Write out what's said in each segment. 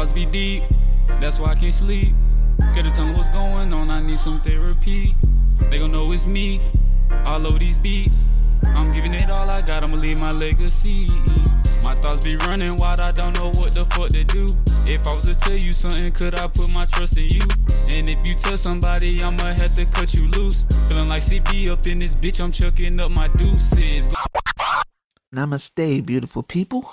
thoughts be deep, that's why I can't sleep. Scared to tell them what's going on, I need some therapy. They gon' know it's me, all over these beats. I'm giving it all I got, I'ma leave my legacy. My thoughts be running wild, I don't know what the fuck to do. If I was to tell you something, could I put my trust in you? And if you tell somebody, I'ma have to cut you loose. Feeling like CP up in this bitch, I'm chucking up my deuces. Namaste, beautiful people.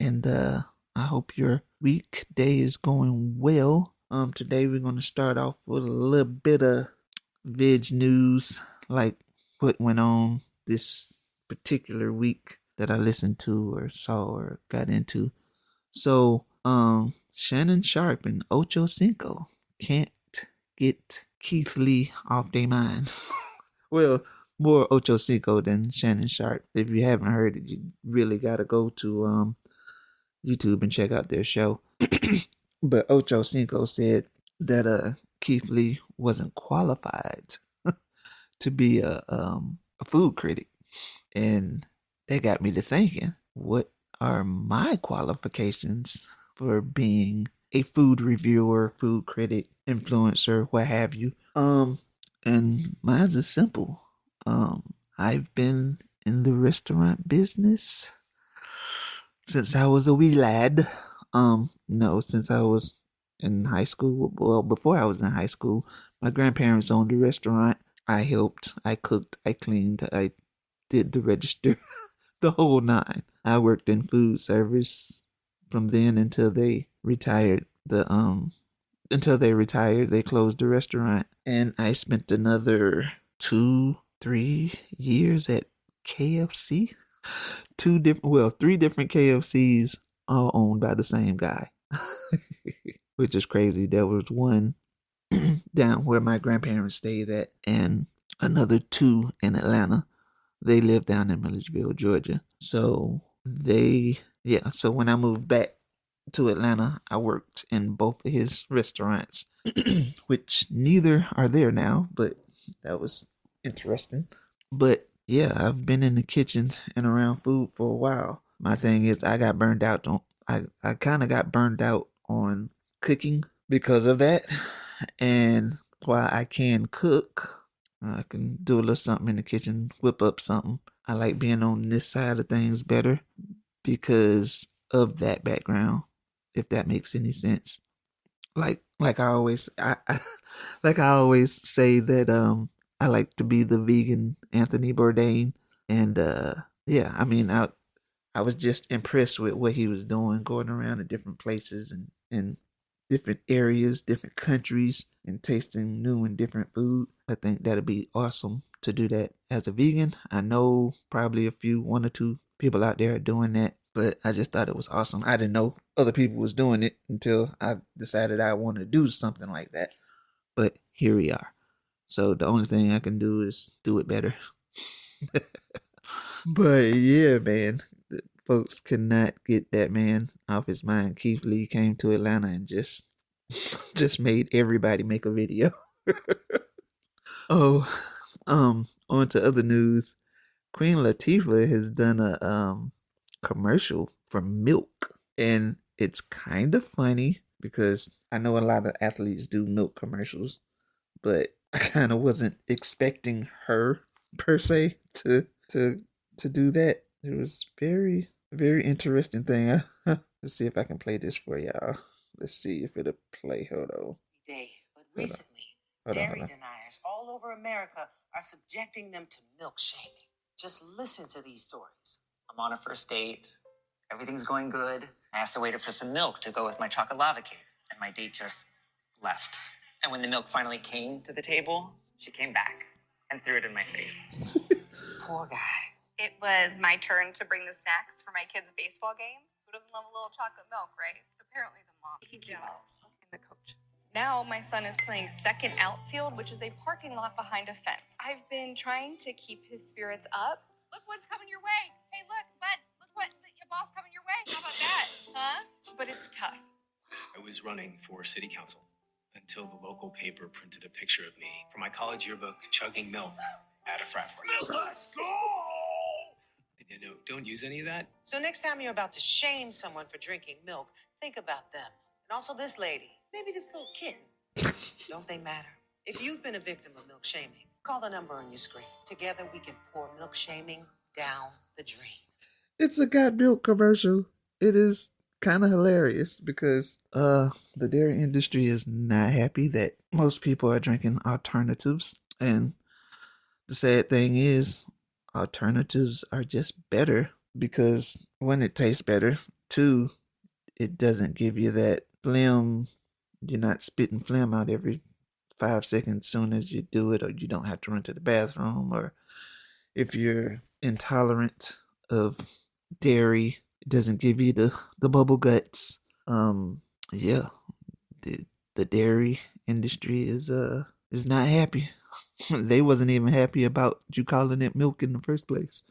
And uh I hope your weekday is going well. Um today we're gonna start off with a little bit of veg news, like what went on this particular week that I listened to or saw or got into. So um Shannon Sharpe and Ocho Cinco can't get Keith Lee off their minds. well, more Ocho Cinco than Shannon Sharpe. If you haven't heard it, you really gotta go to um YouTube and check out their show. but Ocho Cinco said that uh Keith Lee wasn't qualified to be a um a food critic. And that got me to thinking, what are my qualifications for being a food reviewer, food critic, influencer, what have you? Um and mine's is simple. Um I've been in the restaurant business since I was a wee lad. Um, no, since I was in high school. Well, before I was in high school, my grandparents owned a restaurant. I helped, I cooked, I cleaned, I did the register, the whole nine. I worked in food service from then until they retired. The um, until they retired, they closed the restaurant, and I spent another two, three years at KFC. Two different, well, three different KFCs, all owned by the same guy, which is crazy. There was one down where my grandparents stayed at, and another two in Atlanta. They lived down in Milledgeville, Georgia. So they, yeah. So when I moved back to Atlanta, I worked in both of his restaurants, which neither are there now, but that was interesting. But yeah, I've been in the kitchen and around food for a while. My thing is, I got burned out on. I I kind of got burned out on cooking because of that, and while I can cook, I can do a little something in the kitchen, whip up something. I like being on this side of things better because of that background, if that makes any sense. Like like I always I, I like I always say that um I like to be the vegan Anthony Bourdain and uh yeah, I mean I I was just impressed with what he was doing, going around to different places and and different areas, different countries, and tasting new and different food. I think that'd be awesome to do that as a vegan. I know probably a few, one or two people out there are doing that, but I just thought it was awesome. I didn't know other people was doing it until I decided I wanted to do something like that. But here we are. So the only thing I can do is do it better. but yeah, man, folks could not get that man off his mind. Keith Lee came to Atlanta and just just made everybody make a video. oh, um, on to other news. Queen Latifah has done a um commercial for milk and it's kind of funny because I know a lot of athletes do milk commercials, but I kind of wasn't expecting her per se to to to do that. It was very very interesting thing. Let's see if I can play this for y'all. Let's see if it'll play. Hold on. Day, but Hold on. recently, Hold dairy on. deniers all over America are subjecting them to milk shaming. Just listen to these stories. I'm on a first date. Everything's going good. I asked the waiter for some milk to go with my chocolate lava cake, and my date just left. And when the milk finally came to the table, she came back and threw it in my face. Poor guy. It was my turn to bring the snacks for my kids' baseball game. Who doesn't love a little chocolate milk, right? Apparently, the mom can in the coach. Now, my son is playing second outfield, which is a parking lot behind a fence. I've been trying to keep his spirits up. Look what's coming your way. Hey, look, bud, look what your ball's coming your way. How about that? Huh? But it's tough. I was running for city council until the local paper printed a picture of me for my college yearbook chugging milk at a frat party. Let's go! You know, don't use any of that. So next time you're about to shame someone for drinking milk, think about them And also this lady, maybe this little kitten. Don't they matter? If you've been a victim of milk shaming, call the number on your screen. Together we can pour milk shaming down the drain. It's a got milk commercial. It is kind of hilarious because uh the dairy industry is not happy that most people are drinking alternatives. And the sad thing is alternatives are just better because when it tastes better two it doesn't give you that phlegm. You're not spitting phlegm out every five seconds soon as you do it or you don't have to run to the bathroom or if you're intolerant of dairy it doesn't give you the the bubble guts. Um yeah the the dairy industry is uh is not happy. They wasn't even happy about you calling it milk in the first place.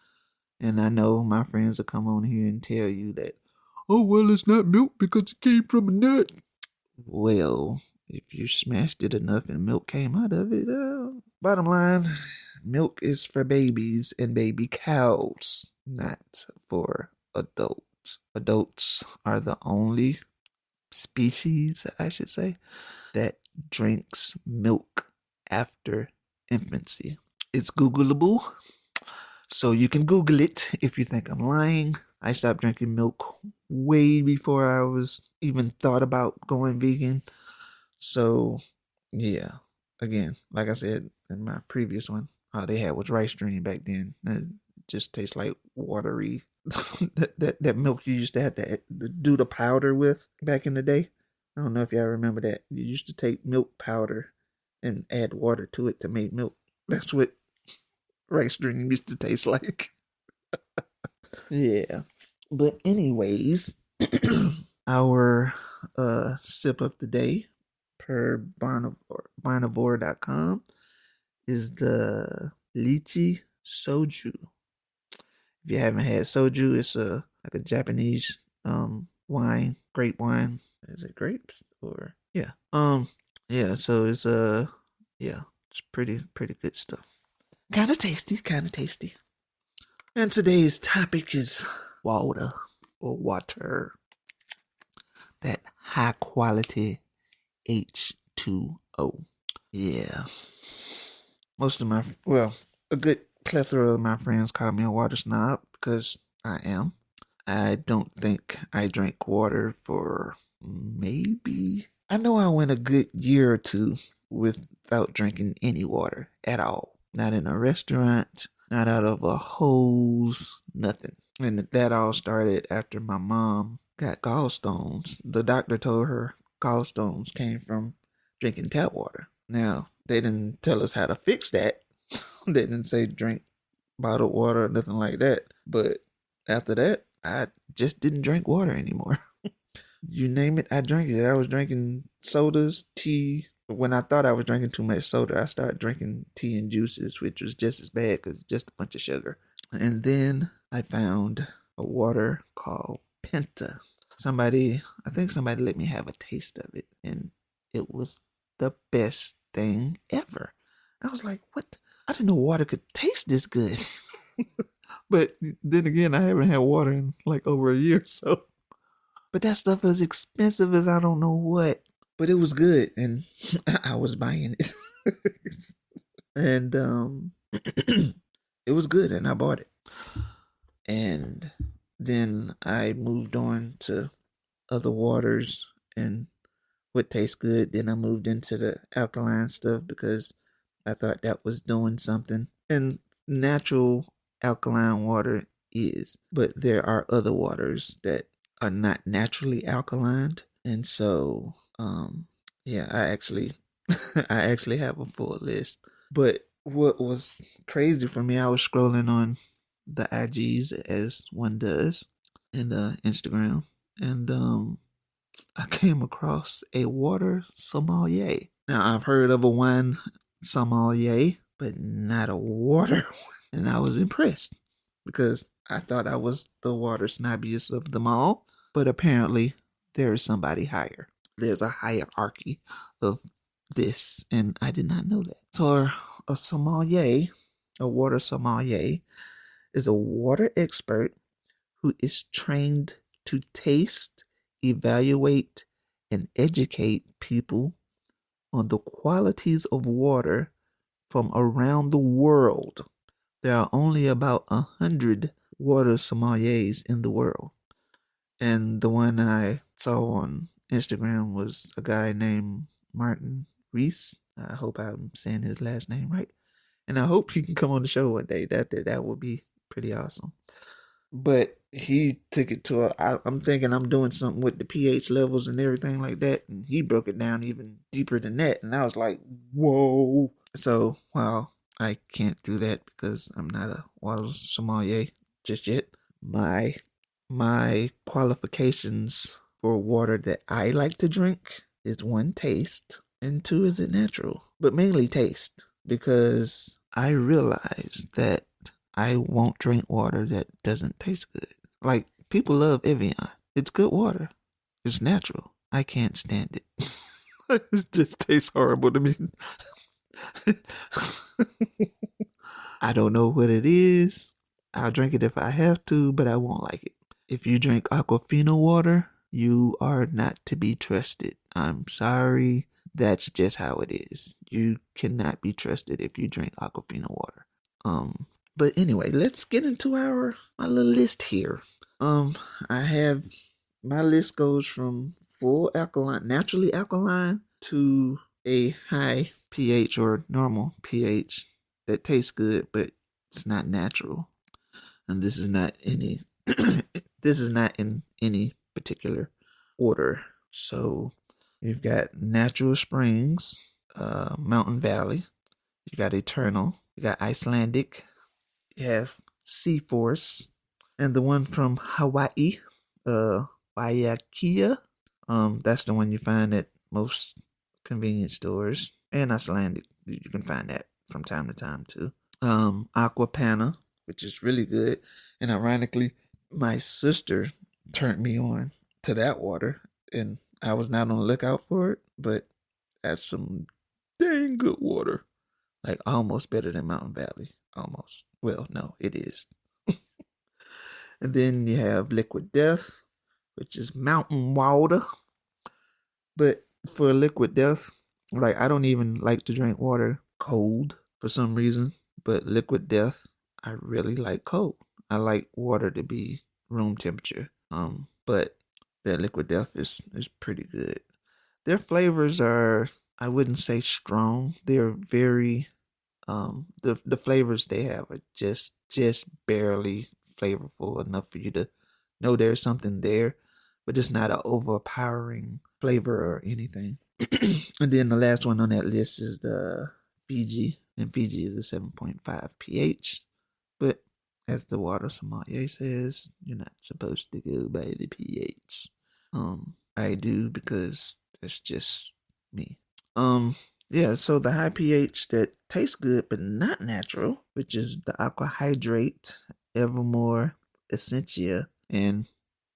And i know my friends will come on here and tell you that oh well it's not milk because it came from a nut. Well if you smashed it enough and milk came out of it uh, bottom line milk is for babies and baby cows not for adults. Adults are the only species, I should say, that drinks milk after infancy. It's Googleable, so you can Google it if you think I'm lying. I stopped drinking milk way before I was even thought about going vegan. So, yeah, again, like I said in my previous one, all they had was rice drink back then. It just tastes like watery that, that that milk you used to have to do the powder with back in the day. I don't know if y'all remember that. You used to take milk powder and add water to it to make milk. That's what rice drink used to taste like. yeah. But anyways, our uh sip of the day per barnivore barnivore.com is the lychee soju if you haven't had soju, it's a like a Japanese um wine, grape wine. Is it grapes or yeah? Um yeah, so it's uh yeah, it's pretty pretty good stuff. Kind of tasty, kind of tasty. And today's topic is water or water. That high quality H2O. Yeah. Most of my well, a good plethora of my friends call me a water snob because I am. I don't think I drank water for maybe. I know I went a good year or two without drinking any water at all. Not in a restaurant, not out of a hose, nothing. And that all started after my mom got gallstones. The doctor told her gallstones came from drinking tap water. Now, they didn't tell us how to fix that. they didn't say drink bottled water or nothing like that. But after that, I just didn't drink water anymore. you name it, I drank it. I was drinking sodas, tea. When I thought I was drinking too much soda, I started drinking tea and juices, which was just as bad because just a bunch of sugar. And then I found a water called Penta. Somebody, I think somebody let me have a taste of it, and it was the best thing ever. I was like, what? I didn't know water could taste this good. but then again, I haven't had water in like over a year, so. But that stuff is expensive as I don't know what. But it was good, and I was buying it. and um, it was good, and I bought it. And then I moved on to other waters and what tastes good. Then I moved into the alkaline stuff because I thought that was doing something. And natural alkaline water is, but there are other waters that are not naturally alkaline. And so, um, yeah, I actually, I actually have a full list. But what was crazy for me, I was scrolling on the IGs as one does, and uh, Instagram, and um, I came across a water sommelier. Now I've heard of a wine sommelier, but not a water And I was impressed because I thought I was the water snobbiest of them all. But apparently, there is somebody higher. There's a hierarchy of this, and I did not know that. So, a sommelier, a water sommelier, is a water expert who is trained to taste, evaluate, and educate people on the qualities of water from around the world. There are only about a hundred water sommeliers in the world. And the one I saw on Instagram was a guy named Martin Riese. I hope I'm saying his last name right. And I hope he can come on the show one day. That that, that would be pretty awesome. But he took it to a. I, I'm thinking I'm doing something with the pH levels and everything like that, and he broke it down even deeper than that. And I was like, whoa. So while I can't do that because I'm not a water sommelier just yet, my my qualifications for water that I like to drink is one taste and two is it natural, but mainly taste because I realize that I won't drink water that doesn't taste good. Like people love Evian. It's good water. It's natural. I can't stand it. it just tastes horrible to me. I don't know what it is. I'll drink it if I have to, but I won't like it. If you drink Aquafina water, you are not to be trusted. I'm sorry. That's just how it is. You cannot be trusted if you drink Aquafina water. Um, but anyway, let's get into our my little list here. Um, I have my list goes from full alkaline, naturally alkaline, to a high pH or normal pH that tastes good, but it's not natural. And this is not any. this is not in any particular order. So you've got Natural Springs, uh, Mountain Valley. You got Eternal. You got Icelandic. You have Sea Force, and the one from Hawaii, uh, Waiakea. Um, that's the one you find at most convenience stores, and Icelandic. You can find that from time to time too. Um, Acqua Panna, which is really good, and ironically, my sister turned me on to that water, and I was not on the lookout for it, but that's some dang good water. Like almost better than Mountain Valley. Almost. Well, no, it is. and then you have Liquid Death, which is mountain water. But for Liquid Death, like I don't even like to drink water cold for some reason. But Liquid Death, I really like cold. I like water to be room temperature. Um, but that Liquid Death is is pretty good. Their flavors are I wouldn't say strong. They're very um the the flavors they have are just just barely flavorful enough for you to know there's something there, but it's not an overpowering flavor or anything. and then the last one on that list is the Fiji, and Fiji is a 7.5 pH. But as the water sommelier says, you're not supposed to go by the pH. Um, I do because that's just me. Um, yeah, so the high pH that tastes good but not natural, which is the aqua hydrate, Evamor, Essentia, and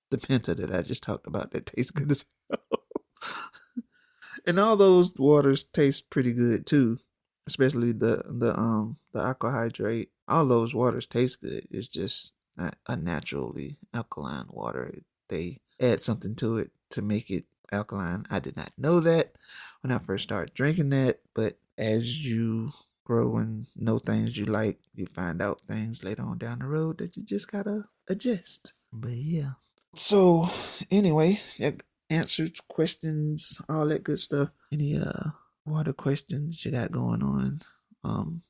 the Penta that I just talked about that tastes good as hell. and all those waters taste pretty good too, especially the the um the aqua hydrate. All those waters taste good. It's just not a naturally alkaline water. They add something to it to make it alkaline. I did not know that when I first started drinking that, but as you grow and know things you like, you find out things later on down the road that you just gotta adjust. But yeah. So anyway, yeah answers, questions, all that good stuff. Any uh water questions you got going on? Um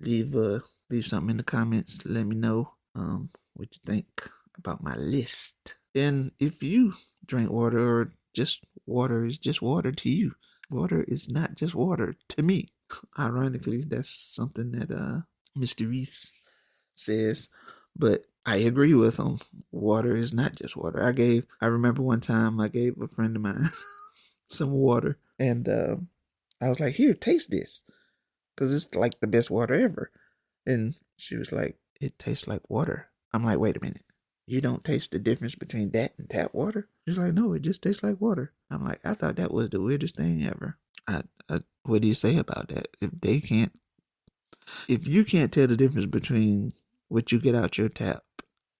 leave uh leave something in the comments. Let me know um what you think about my list. And if you drink water or just water is just water to you. Water is not just water to me. Ironically, that's something that uh Mr. Riese says, but I agree with him. Water is not just water. I gave I remember one time I gave a friend of mine some water and uh, I was like, "Here, taste this." Cuz it's like the best water ever. And she was like, "It tastes like water." I'm like, "Wait a minute you don't taste the difference between that and tap water? She's like, no, it just tastes like water. I'm like, I thought that was the weirdest thing ever. I, I, what do you say about that? If they can't, if you can't tell the difference between what you get out your tap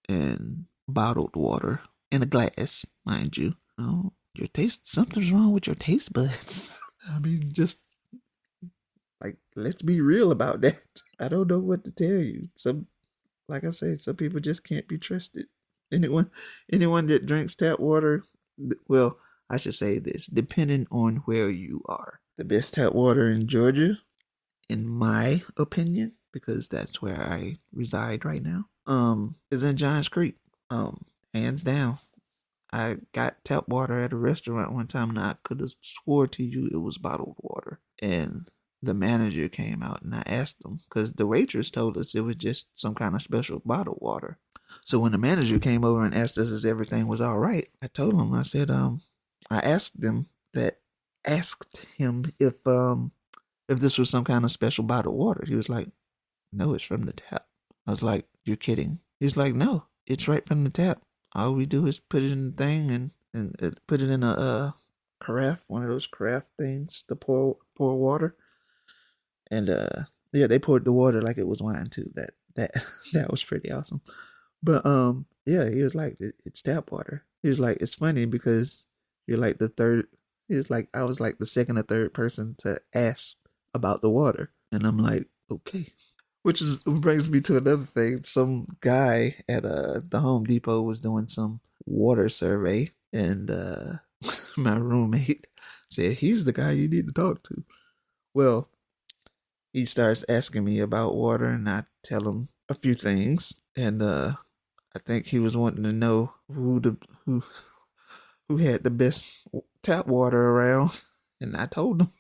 and bottled water in a glass, mind you, oh, your taste something's wrong with your taste buds. I mean, just like let's be real about that. I don't know what to tell you. Some like I said, some people just can't be trusted. Anyone anyone that drinks tap water, well, I should say this, depending on where you are. The best tap water in Georgia, in my opinion, because that's where I reside right now, um, is in Johns Creek. Um, hands down. I got tap water at a restaurant one time and I could have swore to you it was bottled water. And the manager came out and I asked him because the waitress told us it was just some kind of special bottled water. So when the manager came over and asked us if everything was all right, I told him I said um I asked them that asked him if um if this was some kind of special bottled water. He was like, "No, it's from the tap." I was like, "You're kidding." He was like, "No, it's right from the tap." all we do is put it in the thing and and uh, put it in a uh, carafe, one of those carafe things to pour pour water. And uh, yeah, they poured the water like it was wine too. That that that was pretty awesome. But um, yeah, he was like, it, it's tap water. He was like, it's funny because you're like the third. He was like, I was like the second or third person to ask about the water, and I'm like, okay. Which is brings me to another thing. Some guy at uh the Home Depot was doing some water survey, and uh my roommate said he's the guy you need to talk to. Well, he starts asking me about water, and I tell him a few things, and uh I think he was wanting to know who the who who had the best tap water around, and I told him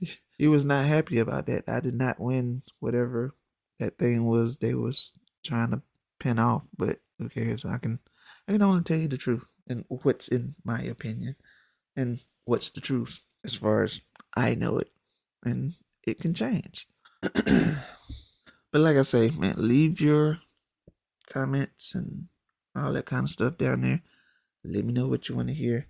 he was not happy about that. I did not win whatever that thing was they was trying to pin off, but who cares? I can I can only tell you the truth and what's in my opinion and what's the truth as far as I know it. And it can change. but like I say, man, leave your comments and all that kind of stuff down there. Let me know what you want to hear.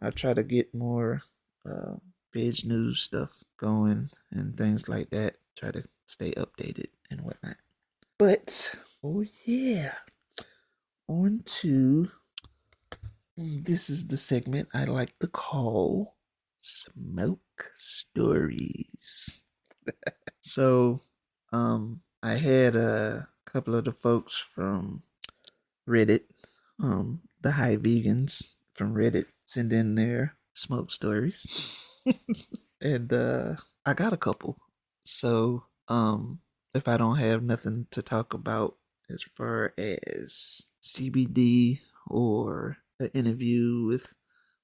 I'll try to get more uh, veg news stuff going and things like that. Try to stay updated and whatnot. But oh yeah, on to this is the segment I like to call smoke stories. so, um, I had a couple of the folks from Reddit, um, the high vegans from Reddit, send in their smoke stories. and uh I got a couple. So, um if I don't have nothing to talk about as far as CBD or an interview with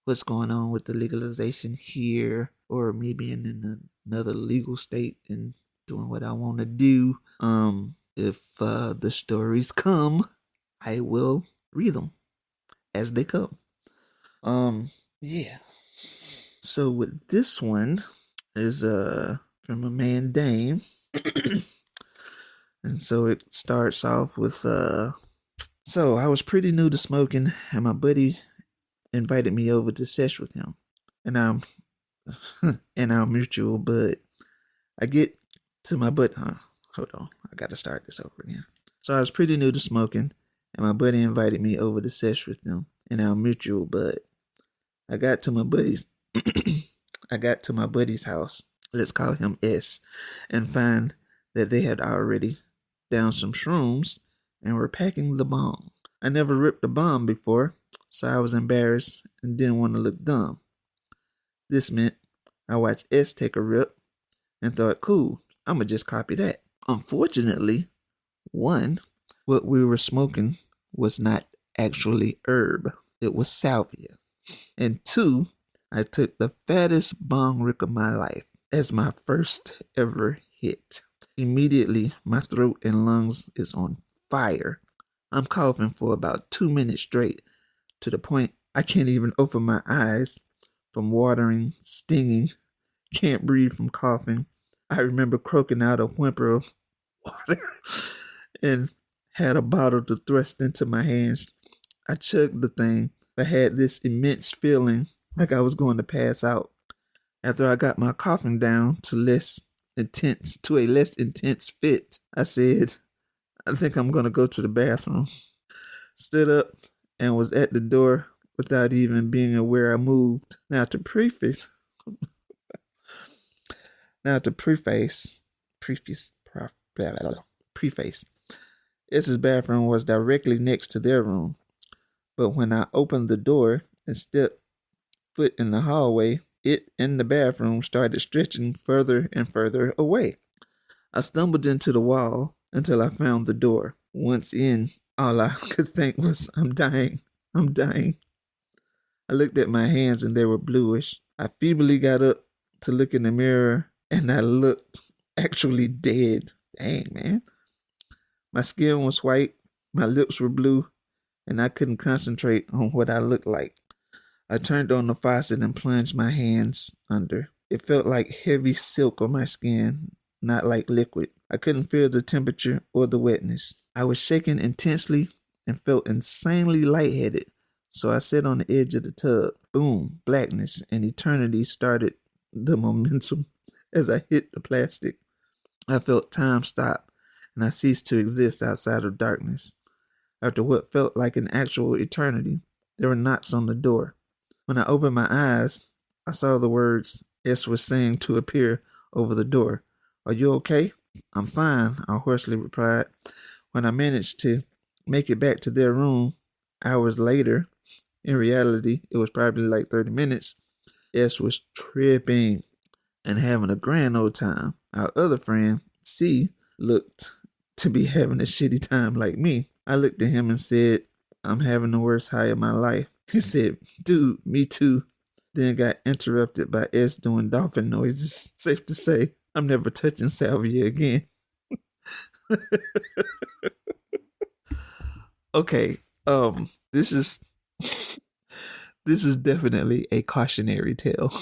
what's going on with the legalization here or me being in another legal state and doing what I want to do. Um, if uh, the stories come, I will read them as they come. Um, yeah. So with this one is uh from a man Dame. and so it starts off with uh so I was pretty new to smoking and my buddy invited me over to sesh with him. And I'm and our mutual bud. I get to my butt huh? Hold on. I gotta start this over again. So I was pretty new to smoking and my buddy invited me over to sesh with them and our mutual bud. I got to my buddy's I got to my buddy's house, let's call him S, and find that they had already down some shrooms and were packing the bomb. I never ripped a bomb before, so I was embarrassed and didn't want to look dumb. This meant I watched S take a rip and thought, cool, I'ma just copy that. Unfortunately, one, what we were smoking was not actually herb, it was salvia. And two, I took the fattest bong rip of my life as my first ever hit. Immediately, my throat and lungs is on fire. I'm coughing for about two minutes straight to the point I can't even open my eyes from watering, stinging, can't breathe from coughing. I remember croaking out a whimper of water and had a bottle to thrust into my hands. I chugged the thing, I had this immense feeling like I was going to pass out. After I got my coughing down to less intense to a less intense fit, I said, I think I'm gonna go to the bathroom. Stood up and was at the door without even being aware I moved. Now to preface, now to preface, preface, preface. S's bathroom was directly next to their room, but when I opened the door and stepped foot in the hallway, it and the bathroom started stretching further and further away. I stumbled into the wall until I found the door. Once in, all I could think was, I'm dying. I'm dying. I looked at my hands and they were bluish. I feebly got up to look in the mirror and I looked actually dead. Dang, man. My skin was white, my lips were blue, and I couldn't concentrate on what I looked like. I turned on the faucet and plunged my hands under. It felt like heavy silk on my skin, not like liquid. I couldn't feel the temperature or the wetness. I was shaking intensely and felt insanely lightheaded. So I sat on the edge of the tub. Boom, blackness and eternity started the momentum as I hit the plastic. I felt time stop and I ceased to exist outside of darkness. After what felt like an actual eternity, there were knocks on the door. When I opened my eyes, I saw the words S was saying to appear over the door. Are you okay? I'm fine, I hoarsely replied. When I managed to make it back to their room hours later, in reality, it was probably like 30 minutes, S was tripping and having a grand old time. Our other friend, C, looked to be having a shitty time like me. I looked at him and said, I'm having the worst high of my life. He said, Dude, me too. Then got interrupted by S doing dolphin noises. Safe to say, I'm never touching salvia again. okay, um, this is this is definitely a cautionary tale.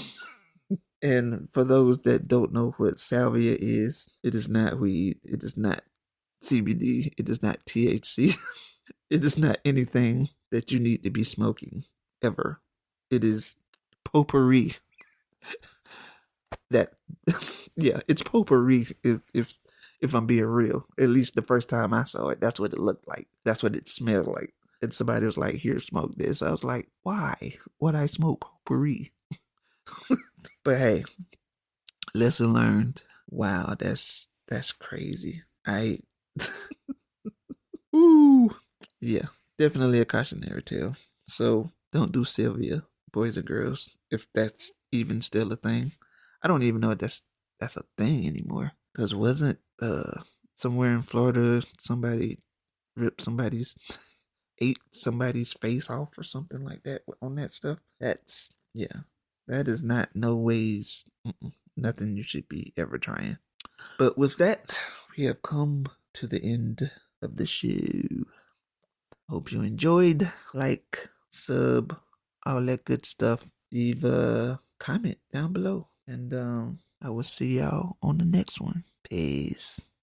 And for those that don't know what salvia is, it is not weed. It is not CBD. It is not THC. it is not anything that you need to be smoking ever. It is potpourri. that yeah, it's potpourri if if if I'm being real. At least the first time I saw it, that's what it looked like. That's what it smelled like. And somebody was like, "Here, smoke this." I was like, "Why? Would I smoke potpourri?" but hey, lesson learned. Wow, that's that's crazy. I Ooh. Yeah, definitely a cautionary tale. So don't do Sylvia, boys and girls, if that's even still a thing. I don't even know if that's that's a thing anymore. Cause wasn't uh somewhere in Florida somebody ripped somebody's ate somebody's face off or something like that on that stuff? That's yeah. That is not no ways nothing you should be ever trying. But with that, we have come to the end of the show. Hope you enjoyed. Like, sub, all that good stuff. Leave a comment down below. And um, I will see y'all on the next one. Peace.